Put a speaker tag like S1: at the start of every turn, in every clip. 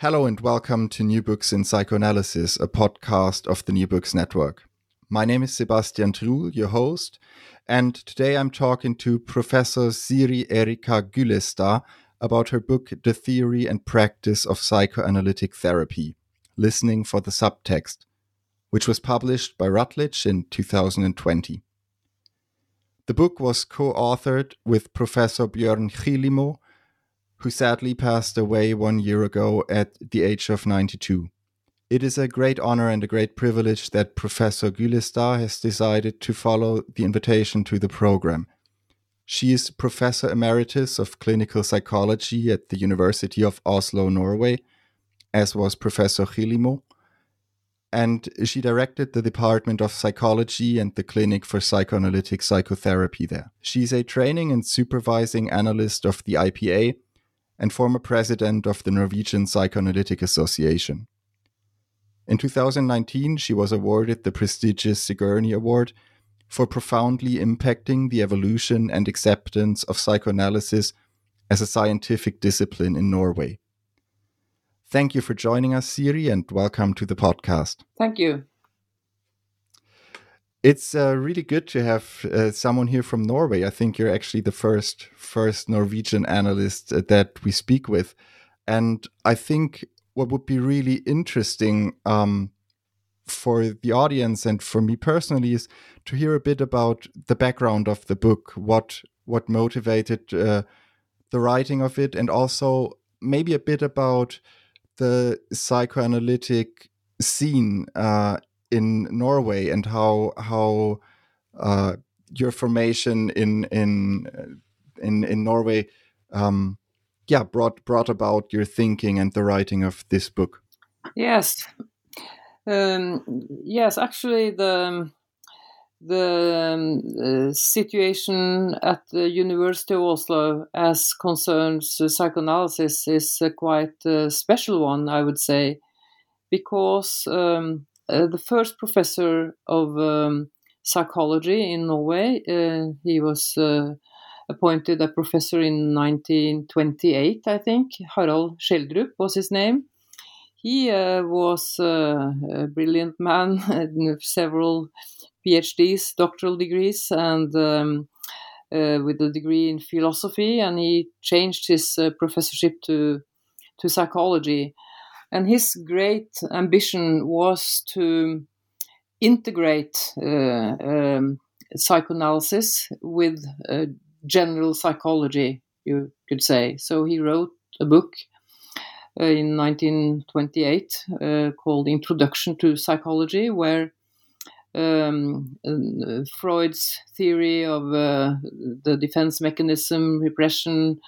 S1: Hello and welcome to New Books in Psychoanalysis, a podcast of the New Books Network. My name is Sebastian Thrul, your host, and today I'm talking to Professor Siri Erika Güllestad about her book The Theory and Practice of Psychoanalytic Therapy Listening for the Subtext, which was published by Routledge in 2020. The book was co authored with Professor Björn Killingmo who sadly passed away one year ago at the age of 92. It is a great honor and a great privilege that Professor Güllestad has decided to follow the invitation to the program. She is Professor Emeritus of Clinical Psychology at the University of Oslo, Norway, as was Professor Killingmo, and she directed the Department of Psychology and the Clinic for Psychoanalytic Psychotherapy there. She's a training and supervising analyst of the IPA and former president of the Norwegian Psychoanalytic Association. In 2019, she was awarded the prestigious Sigourney Award for profoundly impacting the evolution and acceptance of psychoanalysis as a scientific discipline in Norway. Thank you for joining us, Siri, and welcome to the podcast.
S2: Thank you.
S1: It's uh, really good to have uh, someone here from Norway. I think you're actually the first first Norwegian analyst uh, that we speak with, and I think what would be really interesting um, for the audience and for me personally is to hear a bit about the background of the book, what what motivated uh, the writing of it, and also maybe a bit about the psychoanalytic scene uh, in Norway and how how uh, your formation in in uh, in in Norway, um, yeah, brought brought about your thinking and the writing of this book.
S2: Yes, um, yes. Actually, the the um, uh, situation at the University of Oslo as concerns psychoanalysis is a quite uh, special one, I would say, because um, uh, the first professor of um, psychology in Norway. Uh, he was uh, appointed a professor in 1928, I think. Harald Schjelderup was his name. He uh, was uh, a brilliant man, with several PhDs, doctoral degrees, and um, with a degree in philosophy. And he changed his professorship to to psychology. And his great ambition was to integrate uh, um, psychoanalysis with uh, general psychology, you could say. So he wrote a book uh, in 1928 uh, called Introduction to Psychology, where um, Freud's theory of uh, the defense mechanism, repression,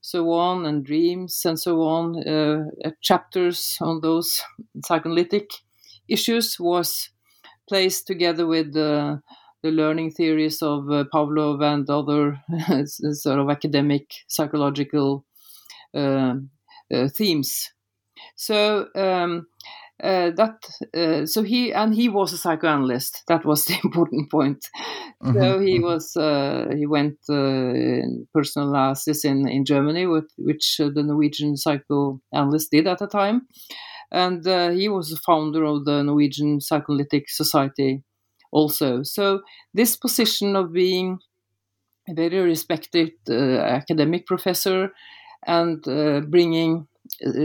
S2: so on, and dreams and so on, uh, uh, chapters on those psychoanalytic issues was placed together with the learning theories of uh, Pavlov and other sort of academic psychological uh, uh, themes. So um, uh, that uh, so he and he was a psychoanalyst. That was the important point. Mm-hmm. So he mm-hmm. was uh, he went uh, in personal analysis in in Germany, with, which the Norwegian psychoanalyst did at the time, and uh, he was the founder of the Norwegian Psychoanalytic Society, also. So this position of being a very respected uh, academic professor and bringing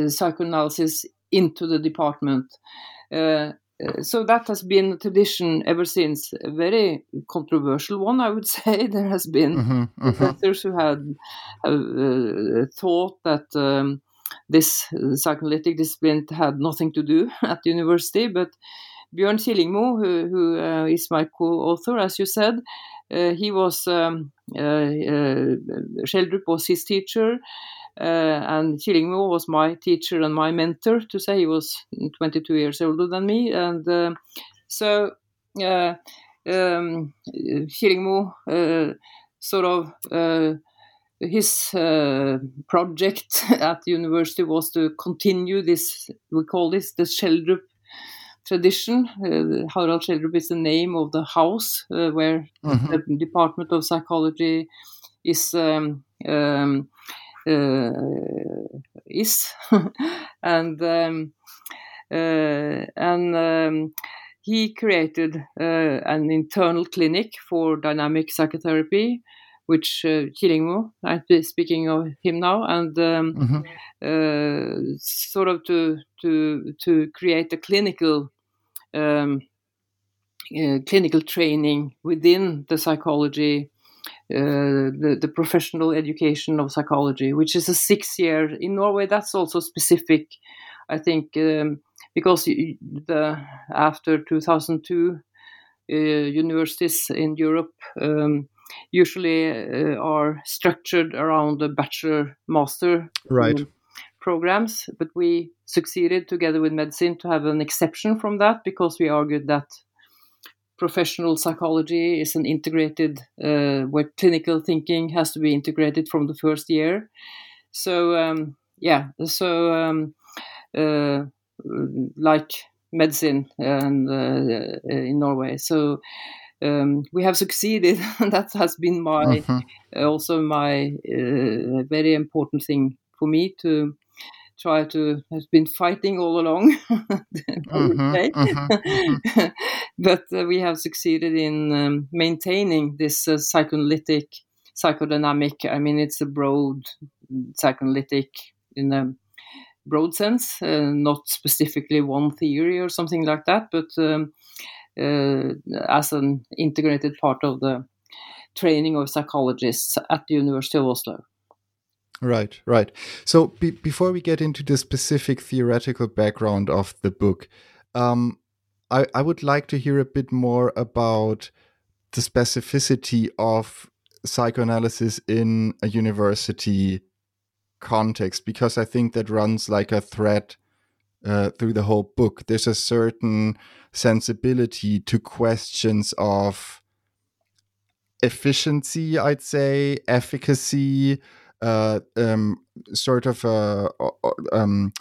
S2: psychoanalysis into the department. Uh, uh, so that has been a tradition ever since. A very controversial one, I would say. There has been mm-hmm, mm-hmm. professors who had uh, thought that um, this psychoanalytic discipline had nothing to do at the university, but Björn Killingmo, who, who uh, is my co-author, as you said, uh, he was um, uh, Schjelderup was his teacher, Uh, and Killingmo was my teacher and my mentor. To say he was 22 years older than me, and uh, so uh, um, Killingmo sort of his uh, project at the university was to continue this we call this the Schjelderup tradition uh, Harald Schjelderup is the name of the house uh, where mm-hmm. the department of psychology is um, um, uh, is and um, uh, and um, he created uh, an internal clinic for dynamic psychotherapy which uh, Killingmo, I'm speaking of him now, and um, mm-hmm. uh, sort of to to to create a clinical um, uh, clinical training within the psychology, uh, the the professional education of psychology, which is a six year in Norway. That's also specific, I think, um, because the after 2002. Uh, universities in Europe um, usually uh, are structured around the bachelor master
S1: right. Um,
S2: programs. But we succeeded together with medicine to have an exception from that because we argued that professional psychology is an integrated, uh, where clinical thinking has to be integrated from the first year. So, um, yeah, so um, uh, like medicine and uh, in Norway. So um, we have succeeded. that has been my mm-hmm. uh, also my uh, very important thing for me to try to has been fighting all along. mm-hmm, mm-hmm, but uh, we have succeeded in um, maintaining this uh, psychoanalytic, psychodynamic. I mean, it's a broad psychoanalytic in a broad sense, uh, not specifically one theory or something like that, but um, uh, as an integrated part of the training of psychologists at the University of Oslo.
S1: Right, right. So be before we get into the specific theoretical background of the book, um, I, I would like to hear a bit more about the specificity of psychoanalysis in a university context, because I think that runs like a thread uh, through the whole book. There's a certain sensibility to questions of efficiency, I'd say, efficacy, uh, um, sort of uh, um,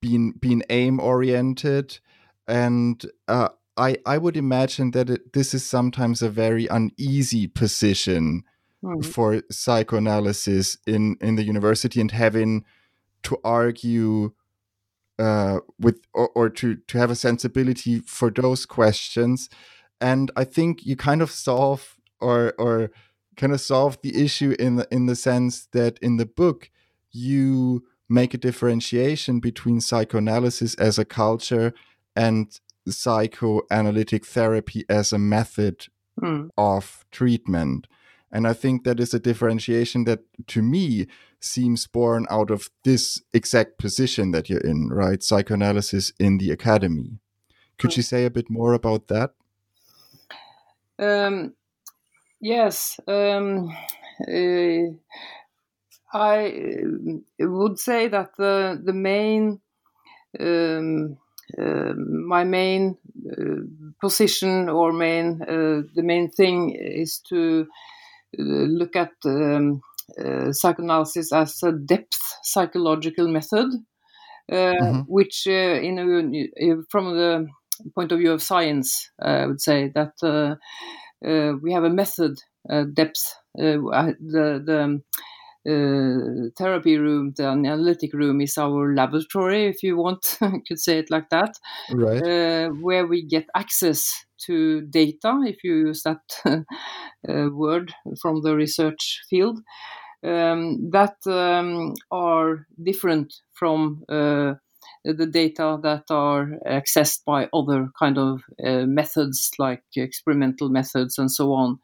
S1: being being aim oriented, and uh, I I would imagine that it, this is sometimes a very uneasy position mm. for psychoanalysis in in the university and having to argue uh, with or, or to to have a sensibility for those questions and i think you kind of solve or or kind of solve the issue in the in the sense that in the book you make a differentiation between psychoanalysis as a culture and psychoanalytic therapy as a method mm. of treatment and I think that is a differentiation that to me seems born out of this exact position that you're in, right? Psychoanalysis in the academy. Could you say a bit more about that?
S2: Um, yes. Um, uh, I would say that the, the main um, uh, my main uh, position or main uh, the main thing is to look at um, uh, psychoanalysis as a depth psychological method, uh, mm-hmm. which, uh, in a, from the point of view of science, I would say that we have a method depth. the the uh, therapy room, the analytic room, is our laboratory, if you want, could say it like that,
S1: right?
S2: Uh, where we get access to data, if you use that uh, word from the research field, um, that um, are different from uh, the data that are accessed by other kind of uh, methods like experimental methods and so on.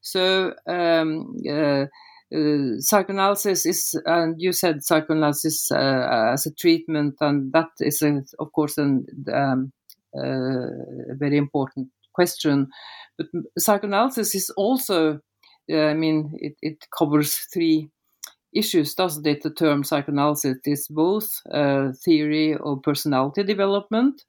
S2: So um, uh, uh, psychoanalysis is, and you said psychoanalysis uh, as a treatment, and that is, a, of course, an, um, uh, a very important question. But psychoanalysis is also, I mean, it, it covers three issues, doesn't it? The term psychoanalysis is both a theory of personality development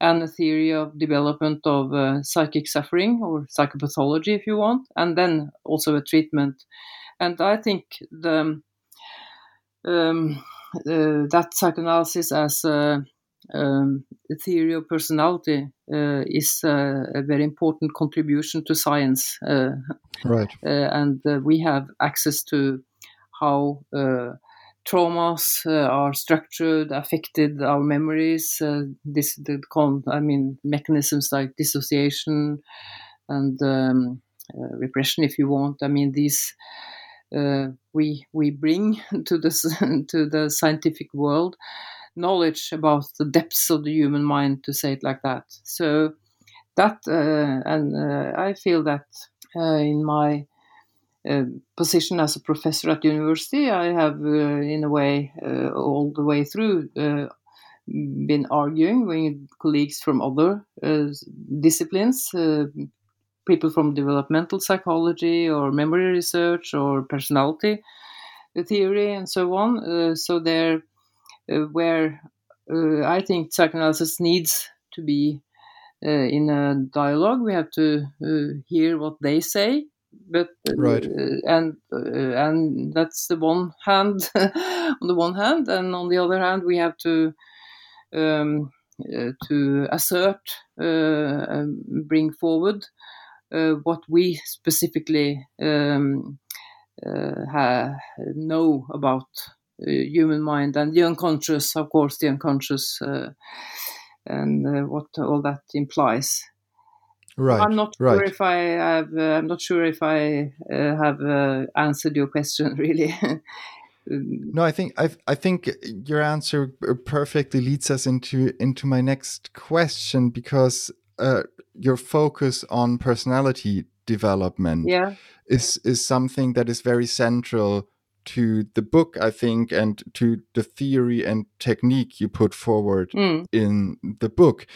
S2: and a theory of development of uh, psychic suffering or psychopathology, if you want, and then also a treatment. And I think the um, uh, that psychoanalysis as a, um, a theory of personality uh, is uh, a very important contribution to science. Uh,
S1: right.
S2: Uh, and we have access to how traumas uh, are structured, affected our memories. Uh, this, the, con- I mean, mechanisms like dissociation and um, uh, repression, if you want. I mean, these uh, we we bring to the to the scientific world knowledge about the depths of the human mind, to say it like that. So that, uh, and uh, I feel that in my uh, position as a professor at university, I have, uh, in a way, uh, all the way through, been arguing with colleagues from other disciplines, people from developmental psychology or memory research or personality theory and so on. so there, where I think psychoanalysis needs to be uh, in a dialogue. We have to uh, hear what they say but
S1: right.
S2: uh, and uh, and that's the one hand on the one hand and on the other hand we have to um, uh, to assert uh, bring forward uh, what we specifically um, uh, know about human mind and the unconscious of course the unconscious and what all that implies
S1: Right.
S2: I'm not
S1: right.
S2: sure if I have. Uh, I'm not sure if I uh, have uh, answered your question really.
S1: no, I think I I think your answer perfectly leads us into into my next question because uh, your focus on personality development
S2: yeah.
S1: is is something that is very central to the book, I think, and to the theory and technique you put forward
S2: mm.
S1: in the book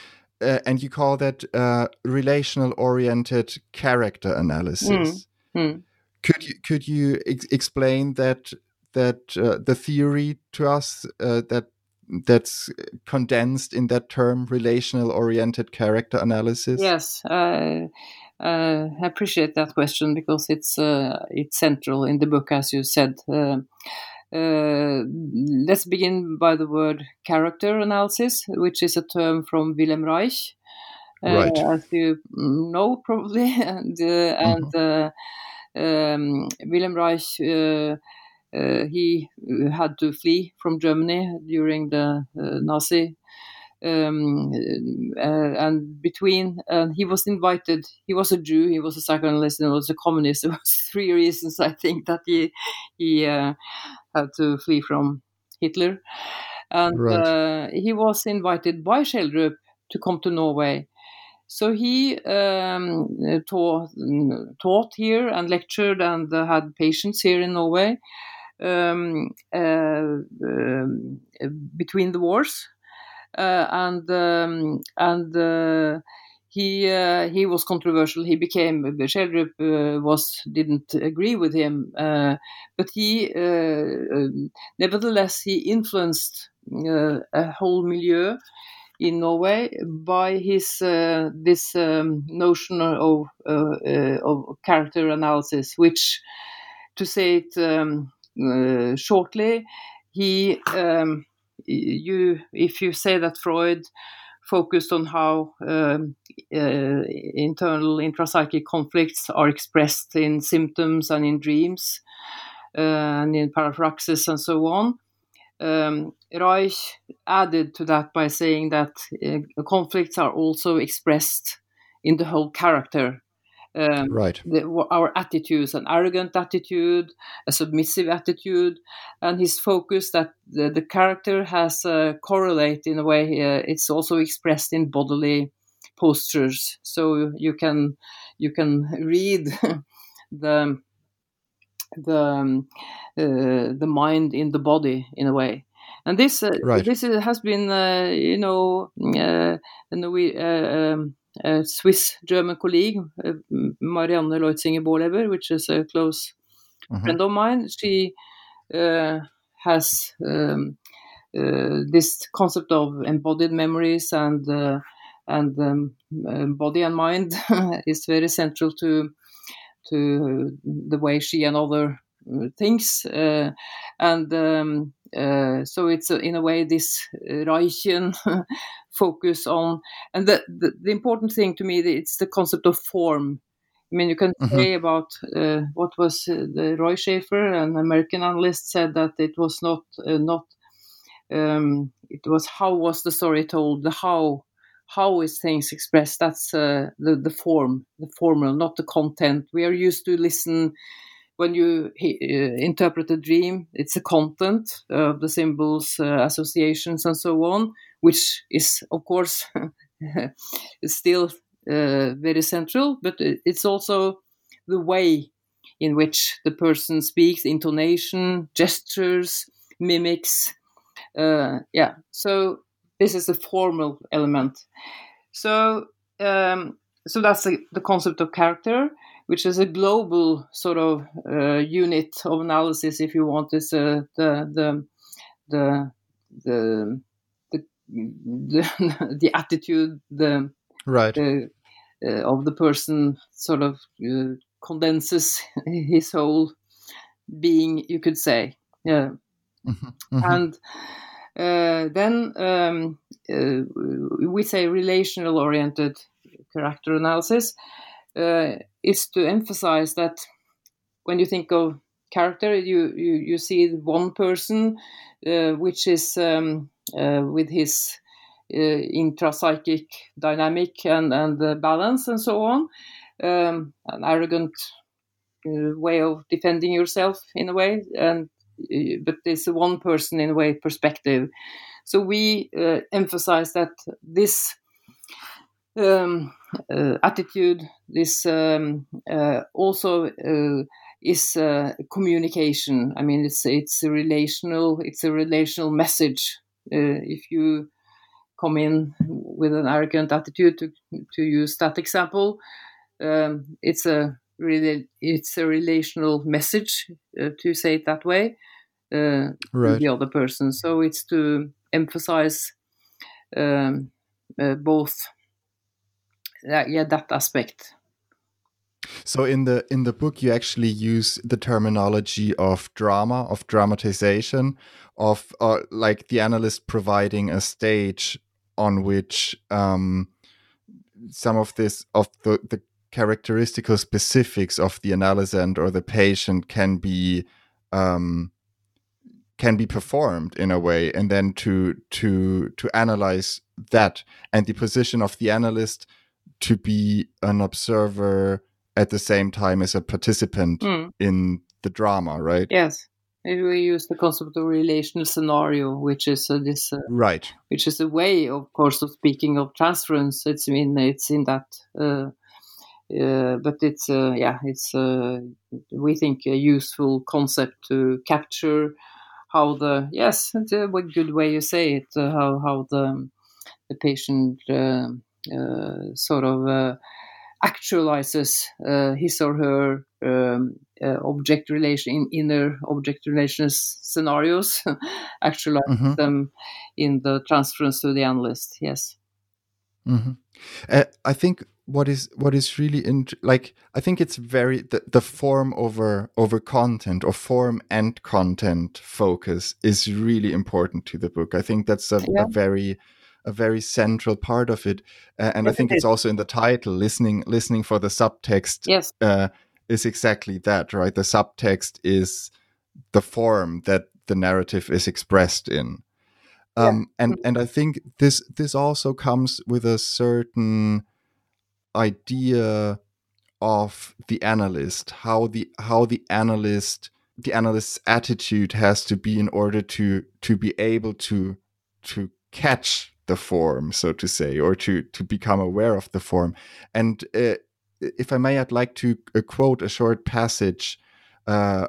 S1: uh, and you call that uh, relational oriented character analysis.
S2: Mm. Mm.
S1: Could you could you ex explain that that uh, the theory to us uh, that that's condensed in that term relational oriented character analysis?
S2: Yes. Uh, I appreciate that question because it's uh, it's central in the book, as you said. Uh, let's begin by the word character analysis, which is a term from Wilhelm Reich,
S1: uh, right.
S2: as you know probably. and uh, and mm-hmm. um, Wilhelm Reich, he had to flee from Germany during the Nazi um, uh, and between uh, he was invited he was a jew he was a psychoanalyst and was a communist. There was three reasons i think that he he uh, had to flee from hitler. And
S1: right.
S2: Uh, he was invited by Schjelderup to come to norway. So he um, taught, taught here and lectured and had patients here in norway um, uh, um, between the wars. uh, and um, and uh, he uh, he was controversial. He became Schjelderup uh, was didn't agree with him, uh, but he uh, nevertheless he influenced a whole milieu in Norway by his this um, notion of of character analysis, which to say it um, shortly, he um, you if you say that Freud focused on how um, uh, internal intrapsychic conflicts are expressed in symptoms and in dreams uh, and in parapraxis and so on. Um, Reich added to that by saying that uh, conflicts are also expressed in the whole character
S1: um, right.
S2: The, our attitudes, an arrogant attitude, a submissive attitude, and his focus that the, the character has uh, correlate in a way. Uh, it's also expressed in bodily postures, so you can you can read the the um, uh, the mind in the body in a way and this uh,
S1: right.
S2: this has been uh, you know uh, we, uh, um, a Swiss German colleague, uh, Marianne Leuzinger Bohleber, which is a close mm-hmm. friend of mine. She uh, has um, uh, this concept of embodied memories and uh, and um, uh, body and mind is very central to to the way she and other things and um, so it's in a way this Reichian focus on and the, the, the important thing to me it's the concept of form I mean, you can mm-hmm. say about uh, what was uh, the Roy Schafer, an American analyst, said that it was not uh, not um, it was how was the story told, the how how is things expressed. That's uh, the the form, the formal, not the content. We are used to listen when you uh, interpret a dream. It's the content of the symbols, uh, associations, and so on, which is of course still uh, very central, but it's also the way in which the person speaks, intonation, gestures, mimics. Uh, yeah, so this is a formal element. So, um, so that's the, the, concept of character, which is a global sort of uh, unit of analysis, if you want. Is uh, the the the the the, the, attitude, the
S1: right.
S2: The, uh, of the person sort of uh, condenses his whole being, you could say. Yeah. Mm-hmm. Mm-hmm. And uh, then um, uh, we say relational oriented character analysis uh, is to emphasize that when you think of character, you, you, you see one person uh, which is um, with his uh, intrapsychic dynamic and, and uh, balance and so on. Um, an arrogant uh, way of defending yourself in a way, and but it's one person in a way perspective. So we emphasize that this um, uh, attitude, this um, uh, also uh, is communication. I mean, it's it's a relational, it's a relational message. if you come in with an arrogant attitude to to use that example um, it's a really it's a relational message uh, to say it that way uh, right. the other person so it's to emphasize um, uh, both yeah that aspect.
S1: So in the in the book you actually use the terminology of drama of dramatization of uh, like the analyst providing a stage on which um, some of this of the, the characteristical specifics of the analysand or the patient can be um, can be performed in a way and then to to to analyze that. And the position of the analyst to be an observer at the same time as a participant mm. in the drama right
S2: yes we use the concept of relational scenario, which is uh, this uh,
S1: right,
S2: which is a way, of course, of speaking of transference. It's in it's in that, uh, uh but it's uh, yeah, it's uh, we think a useful concept to capture how the yes, it's a good way you say it, how how the the patient sort of actualizes his or her um, uh, object relation in inner object relations scenarios actualize mm-hmm. them in the transference to the analyst yes
S1: mm-hmm. uh, i think what is what is really in like i think it's very the, the form over over content or form and content focus is really important to the book i think that's a, yeah. a very a very central part of it uh, and yes, i think it it's also in the title listening listening for the subtext
S2: yes
S1: uh, is exactly that, right? The subtext is the form that the narrative is expressed in. Um, yeah. and mm-hmm. and I think this this also comes with a certain idea of the analyst, how the how the analyst the analyst's attitude has to be in order to to be able to to catch the form, so to say, or to to become aware of the form. And uh, if I may, I'd like to uh, quote a short passage uh,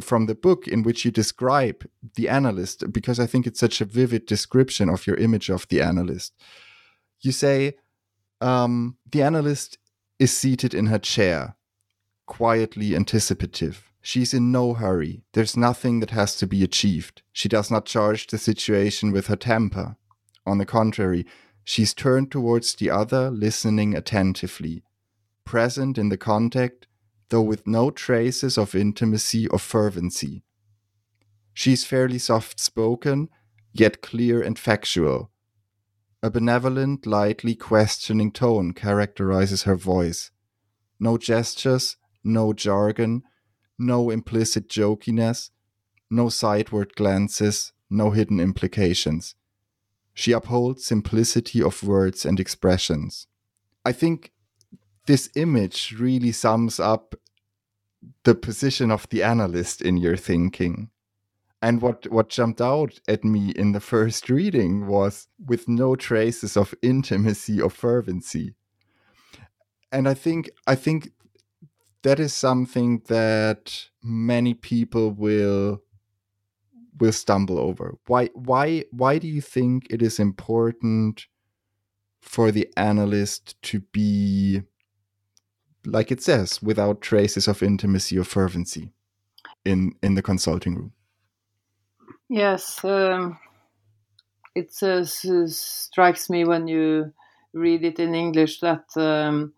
S1: from the book in which you describe the analyst, because I think it's such a vivid description of your image of the analyst. You say, um, the analyst is seated in her chair, quietly anticipative. She's in no hurry. There's nothing that has to be achieved. She does not charge the situation with her temper. On the contrary, she's turned towards the other, listening attentively, present in the contact, though with no traces of intimacy or fervency. She's fairly soft spoken, yet clear and factual. A benevolent, lightly questioning tone characterizes her voice. No gestures, no jargon, no implicit jokiness, no sideward glances, no hidden implications. She upholds simplicity of words and expressions. I think this image really sums up the position of the analyst in your thinking. And what, what jumped out at me in the first reading was with no traces of intimacy or fervency. And I think I think that is something that many people will will stumble over. Why why why do you think it is important for the analyst to be like it says without traces of intimacy or fervency in in the consulting room?
S2: Yes, um, it uh, strikes me when you read it in English that um,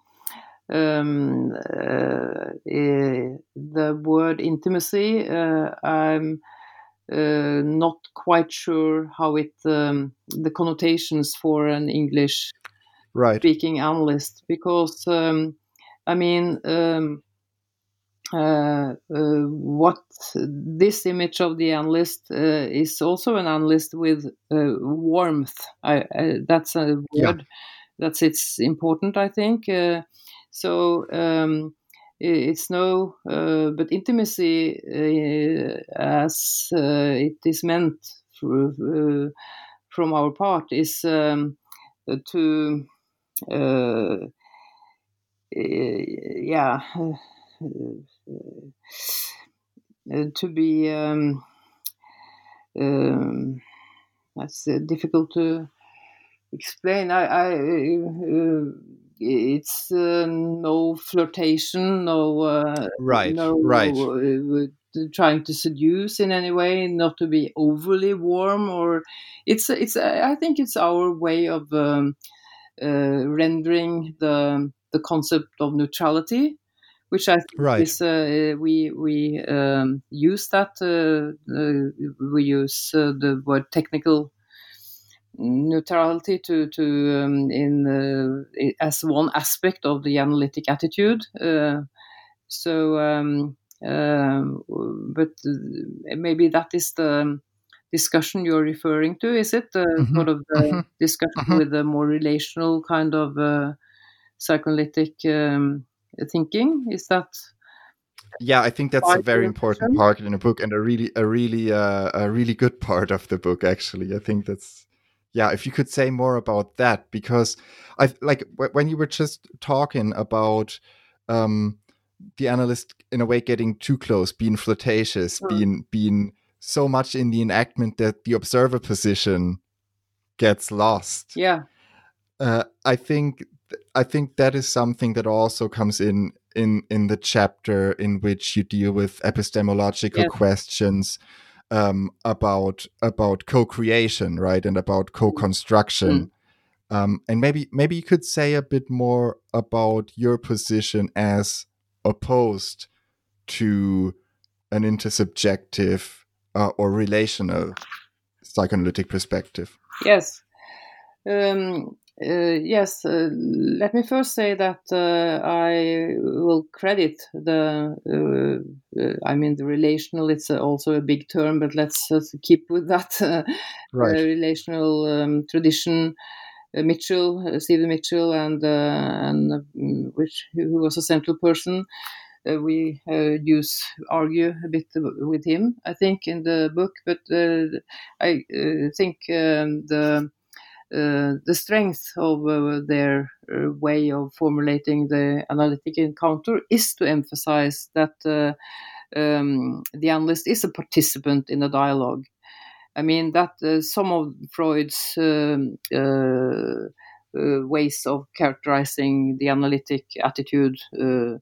S2: um, uh, eh, the word intimacy, uh, I'm uh, not quite sure how it um, the connotations for an English
S1: right.
S2: speaking analyst because um, I mean um, uh, uh, what this image of the analyst uh, is also an analyst with uh, warmth. I, I, that's a word yeah. that's it's important. I think so. Um, it's no, but intimacy, as it is meant for, from our part, is um, to yeah to be um, um, that's difficult to explain. I, I uh, it's uh, no flirtation, no uh,
S1: right,
S2: no,
S1: right.
S2: trying to seduce in any way, not to be overly warm, or it's it's. I think it's our way of um, rendering the the concept of neutrality which I think
S1: right.
S2: is uh, we we um, use that uh, uh, we use uh, the word technical neutrality to to um, in uh, as one aspect of the analytic attitude. Uh, so, um, um but maybe that is the discussion you're referring to. Is it the mm-hmm. sort of the mm-hmm. discussion mm-hmm. with the more relational kind of psychoanalytic? Um, thinking. Is that?
S1: Yeah, I think that's a very important part in the book, and a really, a really, uh, a really good part of the book. Actually, I think that's yeah if you could say more about that because i like when you were just talking about um the analyst in a way getting too close being flirtatious mm. being being so much in the enactment that the observer position gets lost
S2: yeah
S1: uh, i think I think that is something that also comes in in in the chapter in which you deal with epistemological yeah. questions um, about about co-creation, right, and about co-construction. Mm. Um, and maybe maybe you could say a bit more about your position as opposed to an intersubjective uh, or relational psychoanalytic perspective.
S2: Yes. Um, uh, yes, uh, let me first say that uh, I will credit the, uh, uh, I mean, the relational, it's also a big term, but let's keep with that uh,
S1: right.
S2: relational um, tradition. Mitchell, Stephen Mitchell, and, and which who was a central person. we use argue a bit with him, I think, in the book, but I think um, the uh, the strength of uh, their uh, way of formulating the analytic encounter is to emphasize that um, the analyst is a participant in a dialogue. I mean that some of Freud's um, uh, ways of characterizing the analytic attitude uh,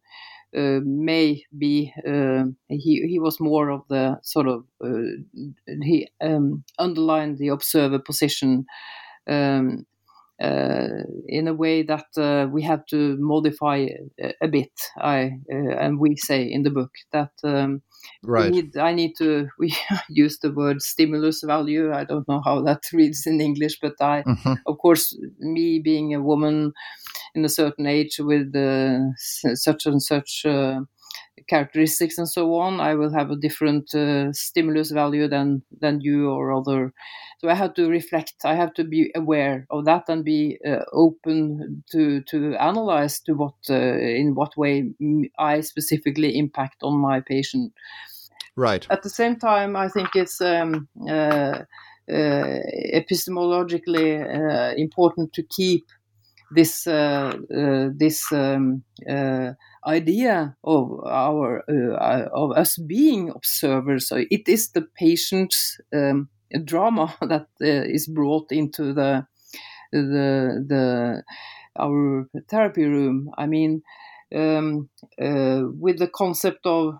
S2: uh, may be uh, he he was more of the sort of uh, he um, underlined the observer position um, uh, in a way that uh, we have to modify a, a bit. I uh, and we say in the book that um,
S1: right.
S2: Need, I need to we use the word stimulus value. I don't know how that reads in English, but I, mm-hmm. of course, me being a woman in a certain age with uh, such and such uh, characteristics and so on, I will have a different uh, stimulus value than than you or other. So I have to reflect. I have to be aware of that and be uh, open to to analyze to what uh, in what way I specifically impact on my patient.
S1: Right.
S2: At the same time, I think it's. Um, uh, epistemologically important to keep this uh, uh, this um, uh, idea of our of us being observers. So it is the patient's um, drama that is brought into the the the our therapy room. I mean, um, uh, with the concept of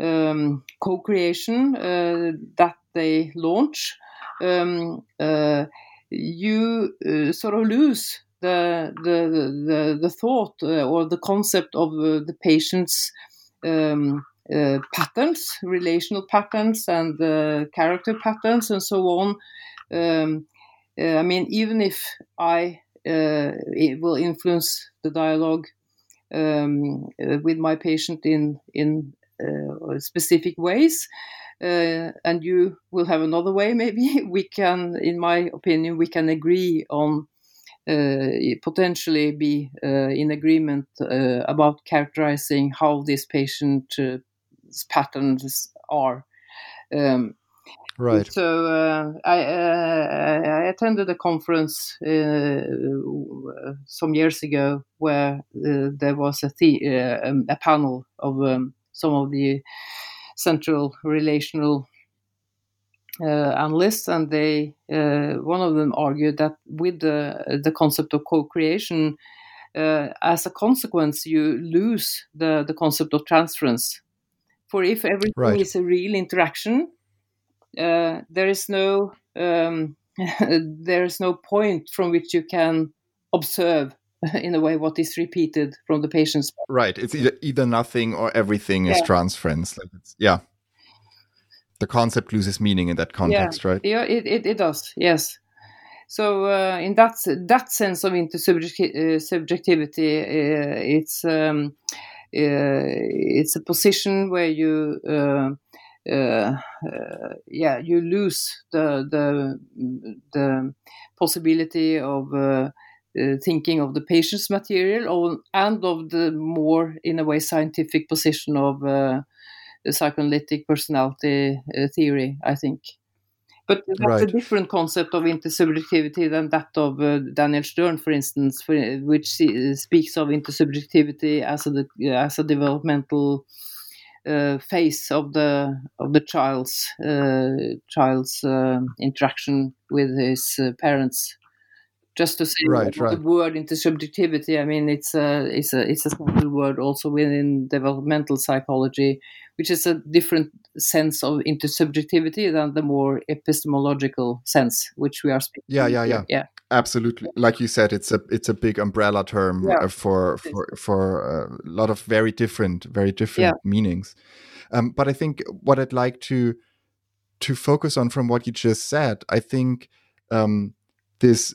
S2: um, co-creation uh, that they launch, um, uh, you sort of lose the the the, the thought uh, or the concept of uh, the patient's um, uh, patterns, relational patterns, and character patterns, and so on. Um, I mean, even if I it will influence the dialogue um, with my patient in in specific ways. Uh, and you will have another way maybe we can in my opinion we can agree on uh, potentially be uh, in agreement uh, about characterizing how these patient's patterns are. Um,
S1: Right.
S2: So uh, I, uh, I, attended a conference uh, some years ago where there was a, the, um, a panel of um, some of the central relational uh, analysts, and they uh, one of them argued that with the the concept of co-creation, uh, as a consequence, you lose the the concept of transference. For if everything right. is a real interaction, there is no um, there is no point from which you can observe in a way what is repeated from the patient's
S1: right it's either either nothing or everything yeah. is transference like yeah the concept loses meaning in that context,
S2: yeah.
S1: right?
S2: Yeah, it, it, it does. Yes. So uh, in that that sense of intersubjectivity, uh, it's um, uh, it's a position where you uh, uh, uh, yeah you lose the the the possibility of thinking of the patient's material or, and of the more in a way scientific position of psychoanalytic personality uh, theory, I think. But that's right. a different concept of intersubjectivity than that of uh, Daniel Stern, for instance, for, which speaks of intersubjectivity as a as a developmental uh, phase of the of the child's uh, child's uh, interaction with his uh, parents just to say
S1: right,
S2: the
S1: right.
S2: word intersubjectivity i mean it's a it's a it's a small word also within developmental psychology which is a different sense of intersubjectivity than the more epistemological sense which we are speaking
S1: yeah yeah
S2: yeah
S1: yeah absolutely like you said it's a it's a big umbrella term yeah. uh, for for for uh, a lot of very different very different yeah. meanings um, but i think what i'd like to to focus on from what you just said i think um, this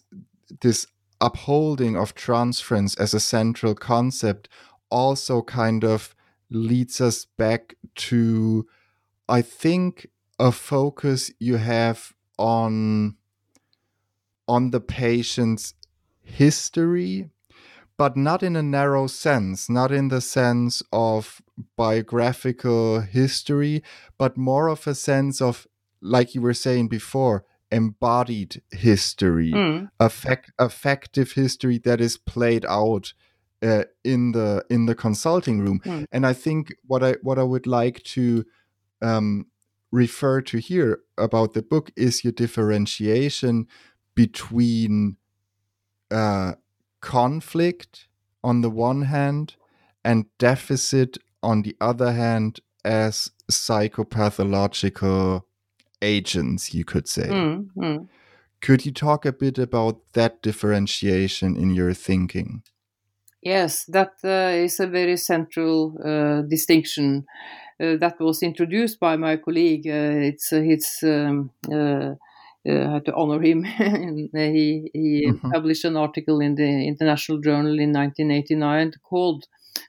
S1: this upholding of transference as a central concept also kind of leads us back to i think a focus you have on on the patient's history but not in a narrow sense not in the sense of biographical history but more of a sense of like you were saying before embodied history, mm. effect, effective history that is played out uh, in the in the consulting room. Mm. And I think what I what I would like to um, refer to here about the book is your differentiation between uh, conflict on the one hand and deficit on the other hand as psychopathological agents, you could say.
S2: Mm, mm.
S1: Could you talk a bit about that differentiation in your thinking?
S2: Yes, that uh, is a very central uh, distinction uh, that was introduced by my colleague. Uh, it's uh, it's um, uh, I had to honor him. he he mm-hmm. published an article in the International Journal in 1989 called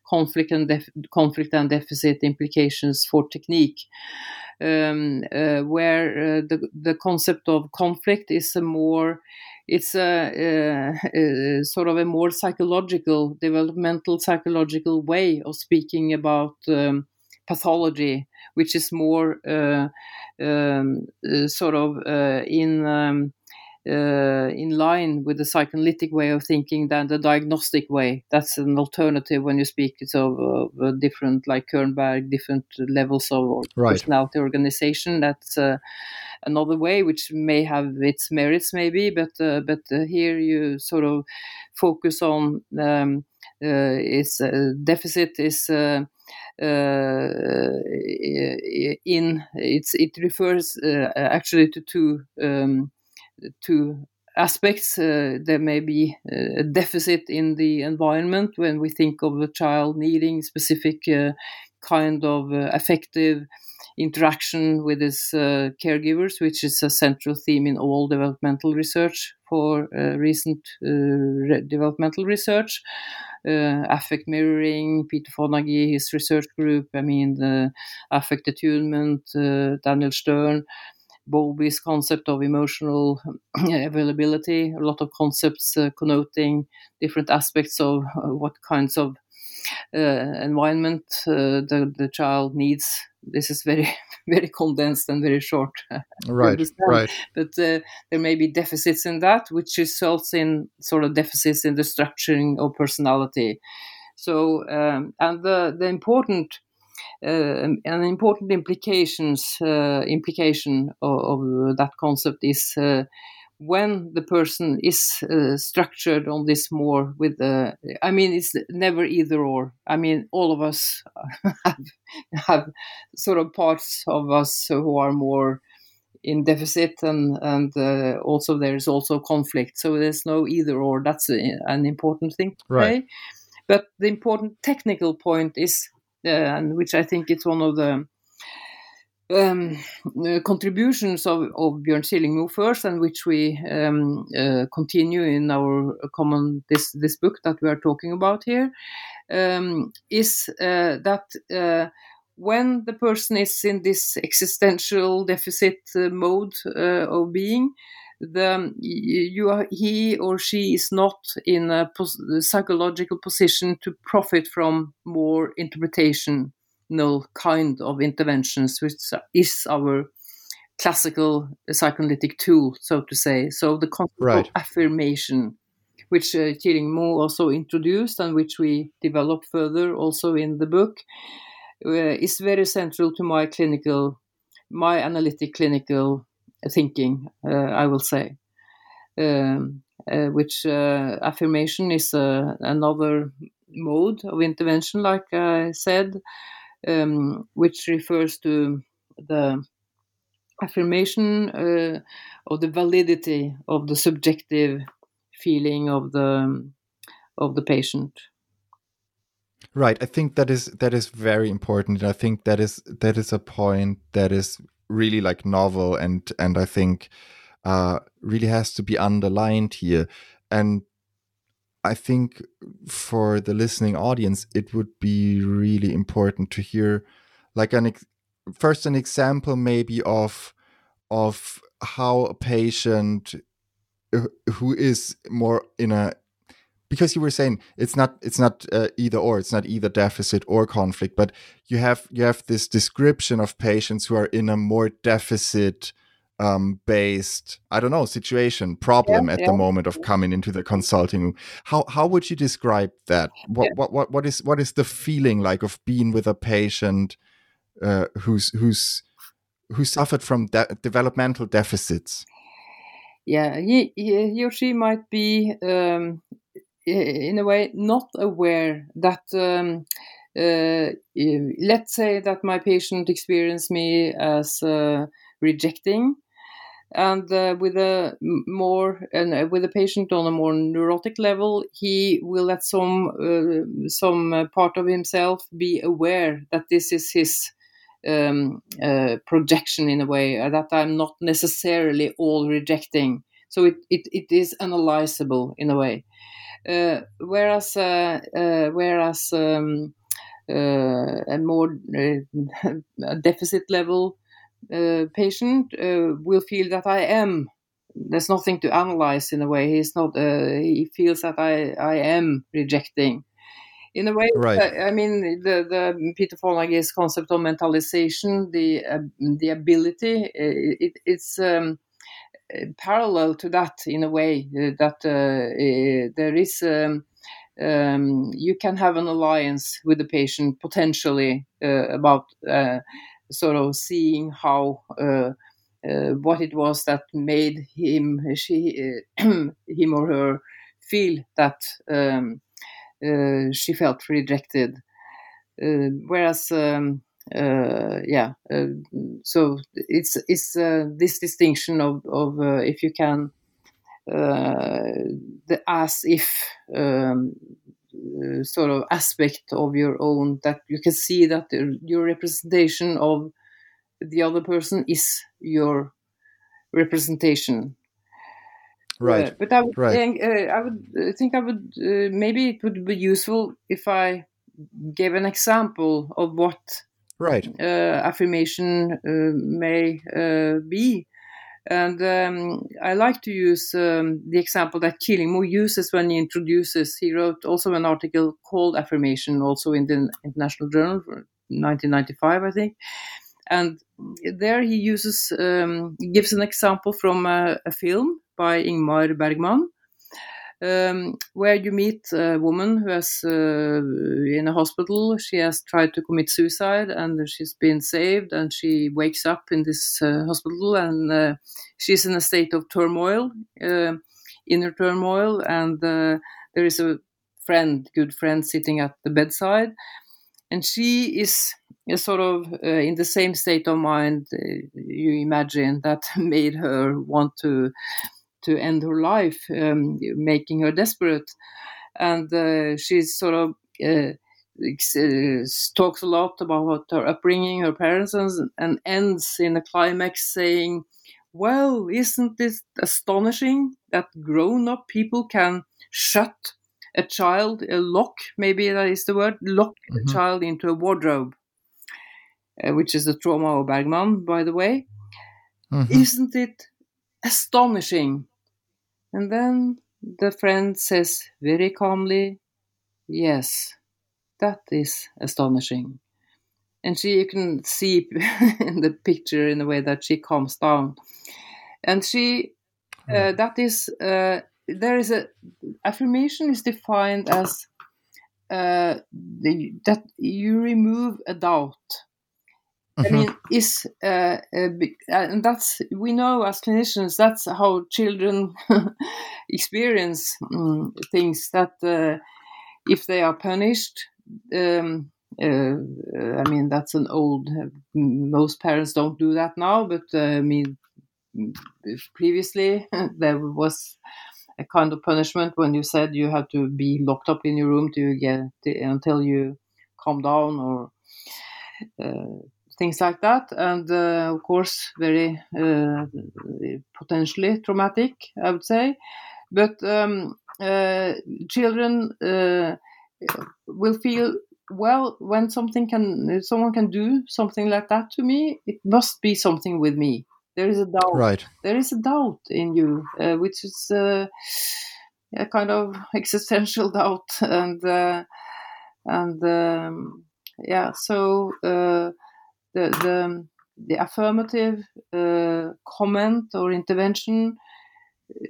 S2: "Conflict and Def- Conflict and Deficit Implications for Technique." Um, where the the concept of conflict is a more it's a, a, a, sort of a more psychological, developmental psychological way of speaking about um, pathology, which is more uh, um, uh, sort of uh, in um, uh, in line with the psychoanalytic way of thinking than the diagnostic way. That's an alternative when you speak of, of different, like Kernberg, different levels of
S1: right.
S2: personality organization. That's uh, another way, which may have its merits, maybe, but uh, but uh, here you sort of focus on um, uh, is deficit is. Uh, in it's it refers uh, actually to two um, two aspects. Uh, there may be a deficit in the environment when we think of a child needing specific kind of affective interaction with his uh, caregivers, which is a central theme in all developmental research for uh, recent uh, re- developmental research. Uh, affect mirroring, Peter Fonagy, his research group, I mean, affect attunement, uh, Daniel Stern. Bowlby's concept of emotional availability, a lot of concepts uh, connoting different aspects of what kinds of uh, environment uh, the, the child needs. This is very, very condensed and very short.
S1: right, right.
S2: But uh, there may be deficits in that, which results in sort of deficits in the structuring of personality. So, um, and the, the important an important implications uh, implication of, of, that concept is uh, when the person is uh, structured on this more with the i mean it's never either or. I mean all of us have, have sort of parts of us who are more in deficit and and uh, also there's also conflict. So there's no either or. That's a, an important thing to
S1: right.
S2: say but the important technical point is uh, and which i think it's one of the um, uh, contributions of, of Björn Killingmo first, and which we um, uh, continue in our common this this book that we are talking about here, um, is uh, that uh, when the person is in this existential deficit uh, mode uh, of being, the you are, he or she is not in a pos- psychological position to profit from more interpretation kind of interventions, which is our classical psychoanalytic tool, so to say. So the concept
S1: right.
S2: of affirmation, which uh, Killingmo also introduced and which we develop further also in the book, uh, is very central to my clinical, my analytic clinical thinking, uh, I will say. Um, uh, which uh, affirmation is another mode of intervention, like I said, um, which refers to the affirmation uh, of the validity of the subjective feeling of the of the patient.
S1: Right. I think that is that is very important. I think that is that is a point that is really like novel and and I think uh, really has to be underlined here. And I think for the listening audience, it would be really important to hear, like an ex- first an example maybe of of how a patient who is more in a because you were saying it's not it's not uh, either or it's not either deficit or conflict but you have you have this description of patients who are in a more deficit um, based, I don't know, situation problem yeah, at yeah. the moment of coming into the consulting room. How how would you describe that? What yeah. what what what is what is the feeling like of being with a patient uh, who's who's who suffered from de developmental deficits?
S2: Yeah, he, he, he or she might be um, in a way not aware that um, uh, let's say that my patient experienced me as uh, rejecting and uh, with a more and uh, with a patient on a more neurotic level he will at some uh, some uh, part of himself be aware that this is his um, projection in a way that i'm not necessarily all rejecting. So it, it, it is analyzable in a way whereas whereas um, a more deficit level uh, patient uh, will feel that I am. There's nothing to analyze in a way. He's not. Uh, he feels that I I am rejecting. In a way,
S1: right.
S2: I mean, the the Peter Fonagy's concept of mentalization, the the ability, it, it's. Um, parallel to that in a way that there is um, um, you can have an alliance with the patient potentially uh, about uh, sort of seeing how uh, uh, what it was that made him she uh, him or her feel that um, she felt rejected. Whereas um, uh, yeah, uh, so it's it's uh, this distinction of of if you can the as if um, uh, sort of aspect of your own that you can see that your representation of the other person is your representation
S1: right
S2: uh, but i would
S1: right.
S2: think uh, i would think i would uh, maybe it would be useful if i gave an example of what
S1: right
S2: uh, affirmation uh, may be and um, I like to use um, the example that Killingmo uses when he introduces. He wrote also an article called Affirmation, also in the International Journal, 1995, I think. And there he uses, um, gives an example from a, a film by Ingmar Bergman, um, where you meet a woman who has uh, in a hospital. She has tried to commit suicide and she's been saved, and she wakes up in this uh, hospital and uh, she's in a state of turmoil, uh, inner turmoil, and uh, there is a friend, good friend, sitting at the bedside, and she is. Sort of uh, in the same state of mind you imagine that made her want to to end her life, um, making her desperate. And uh, she's sort of uh, uh, talks a lot about her upbringing, her parents, and, ends in a climax saying, "Well, isn't this astonishing that grown-up people can shut a child, a lock, maybe that is the word, lock mm-hmm. a child into a wardrobe, uh, which is the trauma of Bergman, by the way. Mm-hmm. Isn't it astonishing and then the friend says very calmly, Yes, that is astonishing. And she you can see in the picture in the way that she calms down. And she, uh, hmm. that is, uh, there is a, affirmation is defined as uh, the, that you remove a doubt I mm-hmm. mean, is uh, uh, and that's we know as clinicians that's how children experience um, things. That uh, if they are punished, um, uh, I mean that's an old. most parents don't do that now, but uh, I mean, previously there was a kind of punishment when you said you had to be locked up in your room to get until you calm down or. Uh, things like that, and uh, of course, very uh, potentially traumatic, I would say. But um, uh, children uh, will feel well when something can someone can do something like that to me. It must be something with me. There is a doubt.
S1: Right.
S2: There is a doubt in you, uh, which is uh, a kind of existential doubt, and and um, yeah, so the the, the affirmative uh, comment or intervention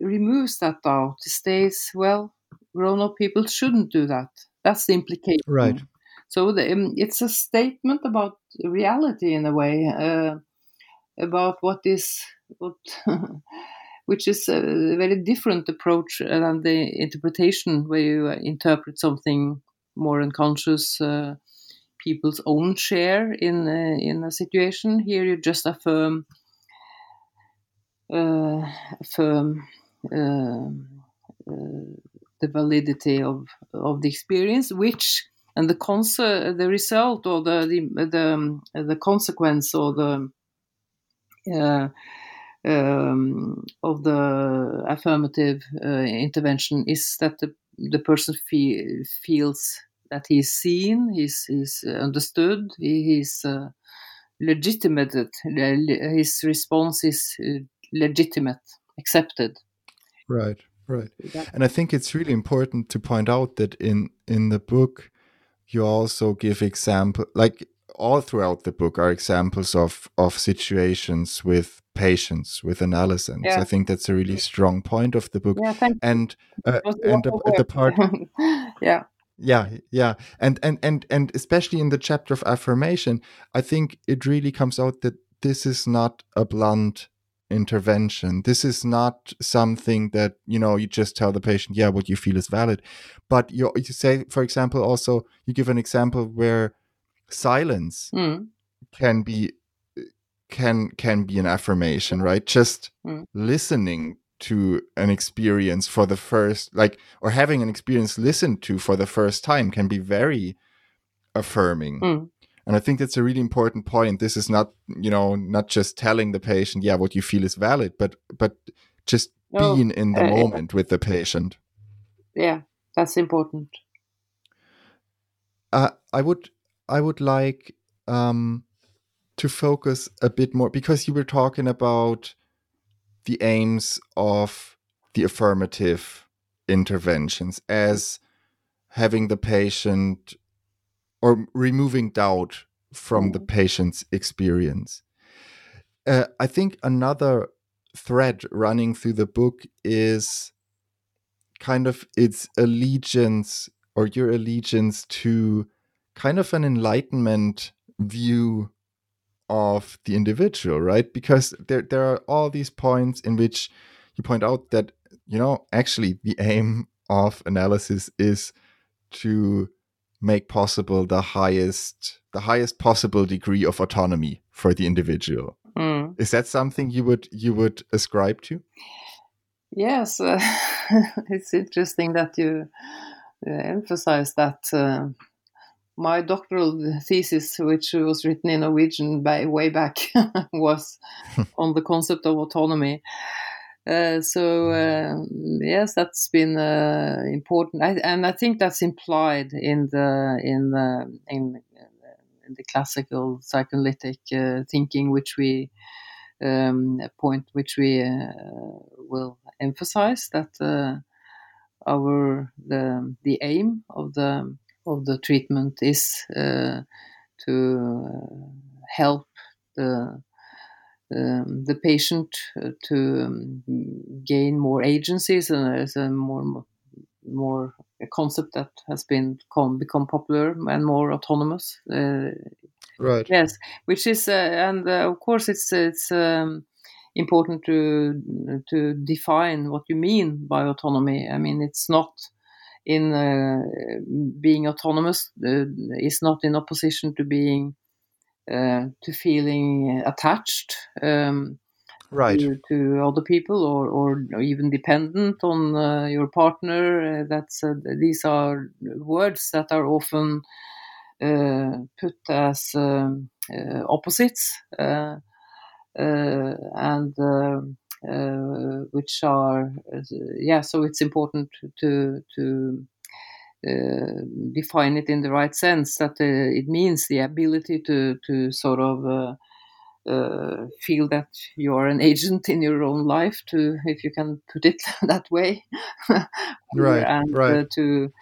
S2: removes that doubt. It states, well, grown-up people shouldn't do that. That's the implication.
S1: Right.
S2: So the, um, it's a statement about reality in a way, uh, about what is what which is a very different approach than the interpretation, where you interpret something more unconscious, uh, people's own share in uh, in a situation. Here, you just affirm uh, affirm uh, uh, the validity of of the experience, which and the cons- the result or the the the, um, the consequence or the uh, um, of the affirmative uh, intervention is that the, the person fe- feels that he's seen, he's, he's understood, he, he's uh, legitimated, his response is uh, legitimate, accepted.
S1: Right, right. And I think it's really important to point out that in in the book, you also give example like all throughout the book are examples of of situations with patients with adolescents. Yeah. I think that's a really strong point of the book.
S2: Yeah, thank
S1: and uh, and the, the part
S2: yeah
S1: yeah yeah and and and and especially in the chapter of affirmation i think it really comes out that this is not a blunt intervention this is not something that you know you just tell the patient yeah what you feel is valid but you, you say for example also you give an example where silence
S2: mm.
S1: can be can can be an affirmation right just mm. listening to an experience for the first like or having an experience listened to for the first time can be very affirming.
S2: Mm.
S1: and i think that's a really important point. This is not you know not just telling the patient yeah what you feel is valid but but just being in the uh, moment with the patient.
S2: Yeah that's important.
S1: Uh, i would I would like um, to focus a bit more because you were talking about the aims of the affirmative interventions as having the patient or removing doubt from the mm-hmm. patient's experience. Uh, I think another thread running through the book is kind of its allegiance or your allegiance to kind of an enlightenment view of the individual, right? Because there there are all these points in which you point out that you know actually the aim of analysis is to make possible the highest the highest possible degree of autonomy for the individual.
S2: Mm.
S1: Is that something you would you would ascribe to?
S2: Yes, uh, it's interesting that you uh, emphasize that. Uh, my doctoral thesis, which was written in Norwegian by way back, was on the concept of autonomy. Uh, so uh, yes, that's been uh, important, I, and I think that's implied in the in the in, in the classical psychoanalytic uh, thinking, which we um, point, which we uh, will emphasize that uh, our the the aim of the of the treatment is uh, to uh, help the um, the patient uh, to um, gain more agencies and there's a more more a concept that has been become, become popular and more autonomous uh,
S1: right.
S2: yes which is uh, and uh, of course it's it's um, important to to define what you mean by autonomy. I mean it's not in uh, being autonomous uh, is not in opposition to being uh, to feeling attached um,
S1: right.
S2: to, to, other people or, or even dependent on uh, your partner. Uh, that's uh, these are words that are often put as um, opposites and uh, which are uh, yeah. So it's important to to uh, define it in the right sense. That it means the ability to to sort of uh, feel that you are an agent in your own life to if you can put it that way
S1: right
S2: and
S1: right.
S2: Uh, to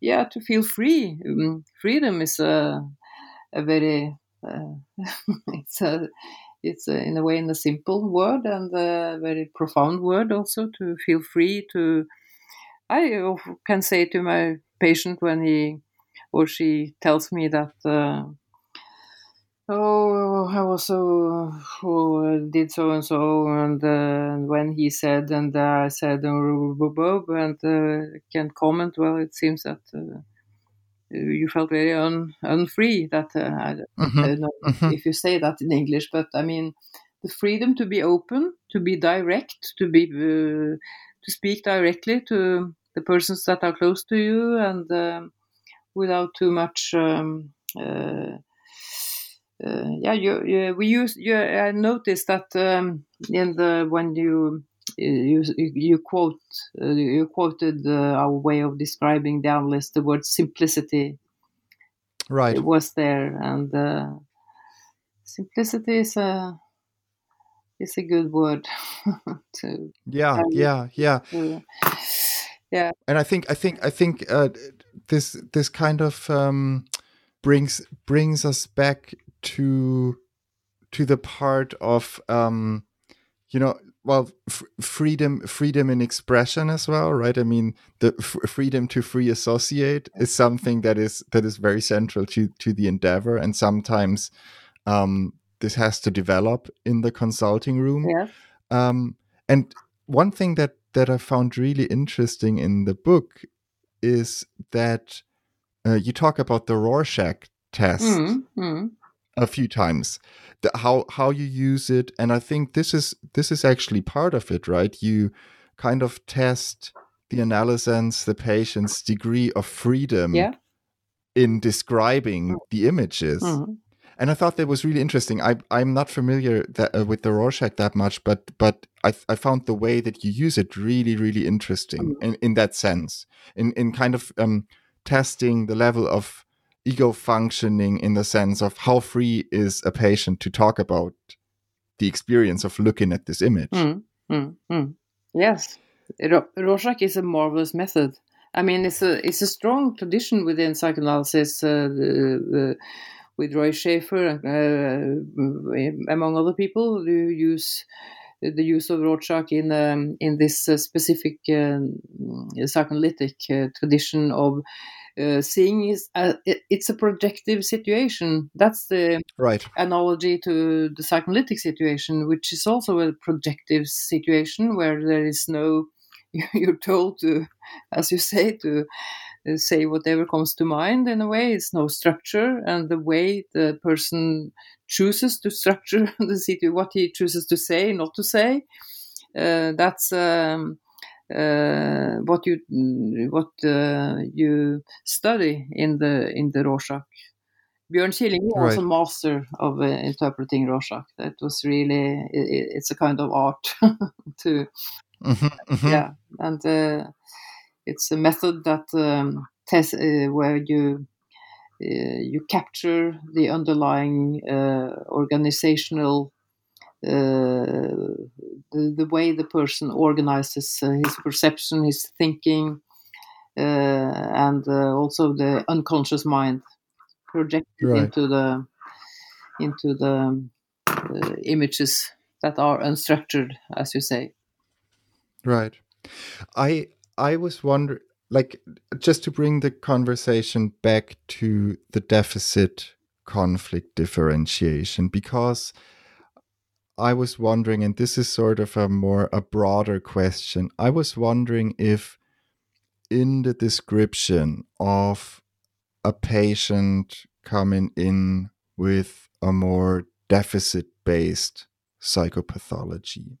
S2: yeah to feel free um, freedom is a, a very uh, it's a it's a, in a way in a simple word and a very profound word also to feel free to i can say to my patient when he or she tells me that uh, oh, I also who did so and so, and uh, when he said, and uh, I said, uh, and uh, can comment. Well, it seems that uh, you felt very un, unfree. That uh, I, mm-hmm. I, don't know mm-hmm. if you say that in English, but I mean the freedom to be open, to be direct, to be uh, to speak directly to the persons that are close to you, and um, without too much. Um, uh, uh, yeah, you, you, we use. You, I noticed that um, in the when you you you quote uh, you quoted uh, our way of describing the analyst the word simplicity.
S1: Right.
S2: It was there and uh, simplicity is a is a good word to
S1: yeah yeah yeah.
S2: To, yeah.
S1: And i think i think i think uh, this this kind of um, brings brings us back to to the part of um, you know well f- freedom freedom in expression as well right i mean the f- freedom to free associate is something that is that is very central to to the endeavor and sometimes um, this has to develop in the consulting room
S2: yeah.
S1: um, and one thing that that i found really interesting in the book is that uh, you talk about the rorschach test
S2: mm-hmm.
S1: A few times the, how how you use it and i think this is this is actually part of it right you kind of test the analysis the patient's degree of freedom
S2: yeah.
S1: in describing the images
S2: mm-hmm.
S1: and i thought that was really interesting i i'm not familiar that, uh, with the rorschach that much but but i i found the way that you use it really really interesting mm-hmm. in in that sense in in kind of um testing the level of ego functioning in the sense of how free is a patient to talk about the experience of looking at this image.
S2: Mm, mm, mm. Yes, Rorschach is a marvelous method. I mean, it's a it's a strong tradition within psychoanalysis. Uh, the, the, with Roy Schafer, uh, among other people, who use the use of Rorschach in um, in this uh, specific uh, psychoanalytic uh, tradition of uh, seeing is uh, it, it's a projective situation. That's the
S1: right
S2: analogy to the psychoanalytic situation, which is also a projective situation where there is no. You're told to, as you say, to uh, say whatever comes to mind. In a way, it's no structure, and the way the person chooses to structure the situation, what he chooses to say, not to say, uh, that's. Um, uh, what you what uh, you study in the in the Rorschach. Björn Killingmo was a master of uh, interpreting Rorschach. That was really it, it's a kind of art to
S1: mm-hmm, mm-hmm.
S2: yeah, and uh, it's a method that um, test uh, where you you capture the underlying organizational the, the way the person organizes uh, his perception, his thinking, uh, and also the unconscious mind projected right. into the into the images that are unstructured, as you say.
S1: Right. I I was wondering like just to bring the conversation back to the deficit conflict differentiation because I was wondering, and this is sort of a more a broader question. I was wondering if in the description of a patient coming in with a more deficit based psychopathology,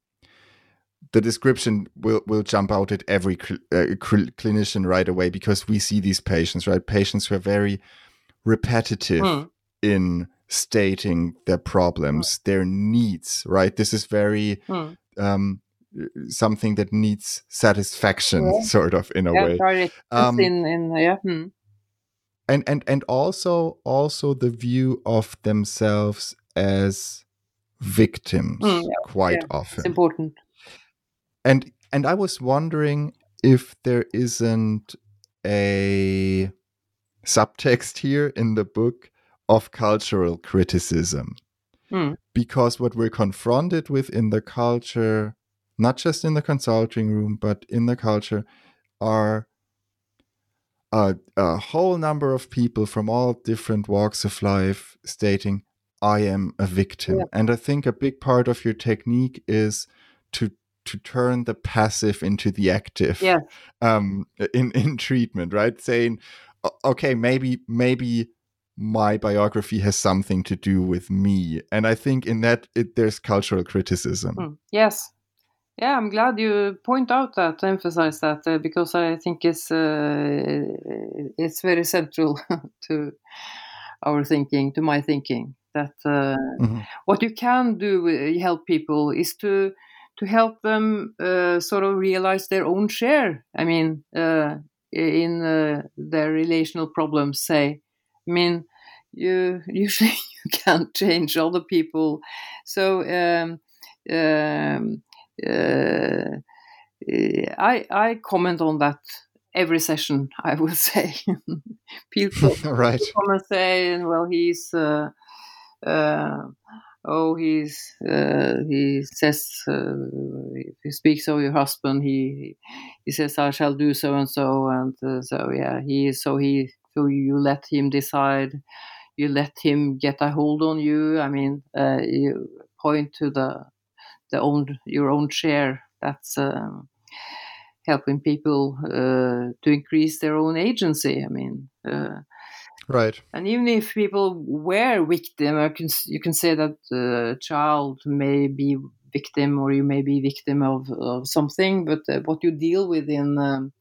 S1: the description will, will jump out at every cl- uh, cl- clinician right away because we see these patients, right? Patients who are very repetitive mm. in stating their problems, their needs, right? This is very
S2: hmm.
S1: um, something that needs satisfaction, yeah. sort of in a
S2: yeah,
S1: way.
S2: Sorry. Um, in, in, yeah. Hmm.
S1: And and and also also the view of themselves as victims
S2: mm, yeah,
S1: quite often.
S2: It's important.
S1: And and I was wondering if there isn't a subtext here in the book of cultural criticism.
S2: Mm.
S1: Because what we're confronted with in the culture, not just in the consulting room, but in the culture, are a, a whole number of people from all different walks of life stating, I am a victim.
S2: Yeah.
S1: And I think a big part of your technique is to to turn the passive into the active
S2: Yeah.
S1: um, in in treatment, right? Saying, okay, maybe maybe my biography has something to do with me, and I think in that it, there's cultural criticism.
S2: Mm, Yes. Yeah, I'm glad you point out that, emphasize that, uh, because I think it's uh, it's very central to our thinking, to my thinking. That uh,
S1: Mhm.
S2: what you can do uh, help people is to to help them uh, sort of realize their own share. I mean, uh, in uh, their relational problems. Say, I mean, you usually you can't change other people, so. Um, um, uh, I I comment on that every session. I would say people
S1: right.
S2: come and say, well, he's uh, uh, oh, he's uh, he says uh, if he speaks of your husband, he he says I shall do so and so, and uh, so yeah, he so he so you let him decide. You let him get a hold on you. I mean, uh, you point to the the own your own share. That's um, helping people uh, to increase their own agency. I mean, uh,
S1: Right.
S2: and even if people were victim, I can, you can say that the child may be victim or you may be victim of, of something, but uh, what you deal with in um,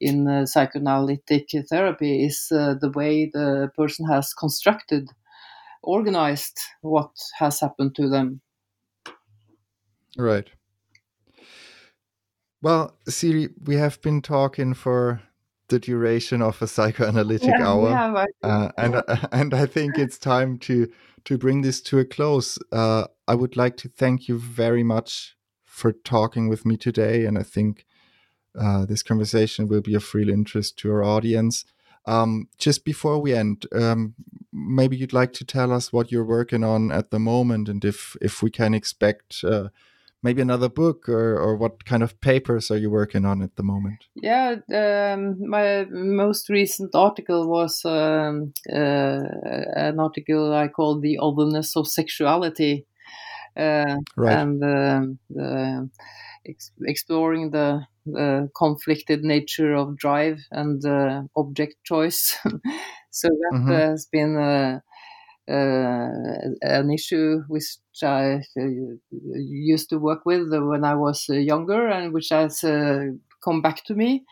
S2: in uh, psychoanalytic therapy is uh, the way the person has constructed, organized what has happened to them.
S1: Right. Well, Siri, we have been talking for the duration of a psychoanalytic hour.
S2: yeah, right.
S1: uh, and and I think it's time to to bring this to a close. Uh, I would like to thank you very much for talking with me today, and I think uh, this conversation will be of real interest to our audience. Um, just before we end, um, maybe you'd like to tell us what you're working on at the moment, and if if we can expect uh, maybe another book, or or what kind of papers are you working on at the moment?
S2: Yeah, um, my most recent article was um, uh, an article I called "The Otherness of Sexuality," uh,
S1: Right.
S2: and um the ex- exploring the, the conflicted nature of drive and uh, object choice. so that
S1: Mhm.
S2: has been uh, uh, an issue which I uh, used to work with when I was uh, younger, and which has uh, come back to me.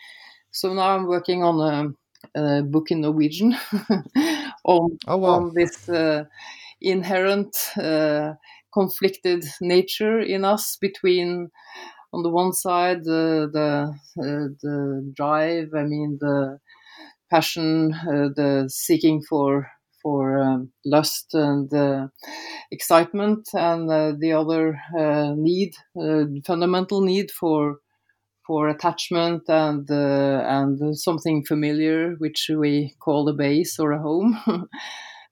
S2: So now I'm working on a, a book in Norwegian on
S1: Oh wow!
S2: on this uh, inherent uh, conflicted nature in us between on the one side the the, uh, the drive i mean the passion uh, the seeking for for um, lust and uh, excitement and uh, the other uh, need uh, fundamental need for for attachment and uh, and something familiar which we call a base or a home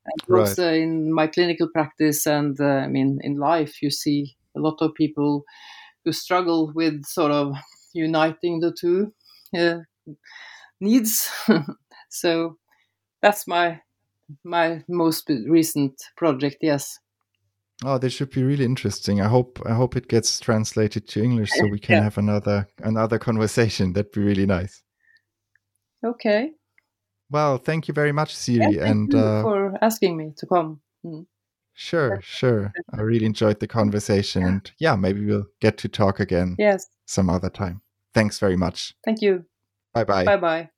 S2: And
S1: Right.
S2: also in my clinical practice and uh, I mean in life, you see a lot of people who struggle with sort of uniting the two uh, needs. so that's my my most recent project. Yes.
S1: Oh, this should be really interesting. I hope I hope it gets translated to English so we can
S2: Yeah.
S1: have another another conversation. That'd be really nice.
S2: Okay.
S1: Well, thank you very much,
S2: Yeah,
S1: Siri.
S2: thank
S1: and
S2: you
S1: uh,
S2: for asking me to come. Mm.
S1: Sure, sure. I really enjoyed the conversation, and yeah, maybe we'll get to talk again
S2: Yes.
S1: some other time. Thanks very much.
S2: Thank you.
S1: Bye bye.
S2: Bye bye.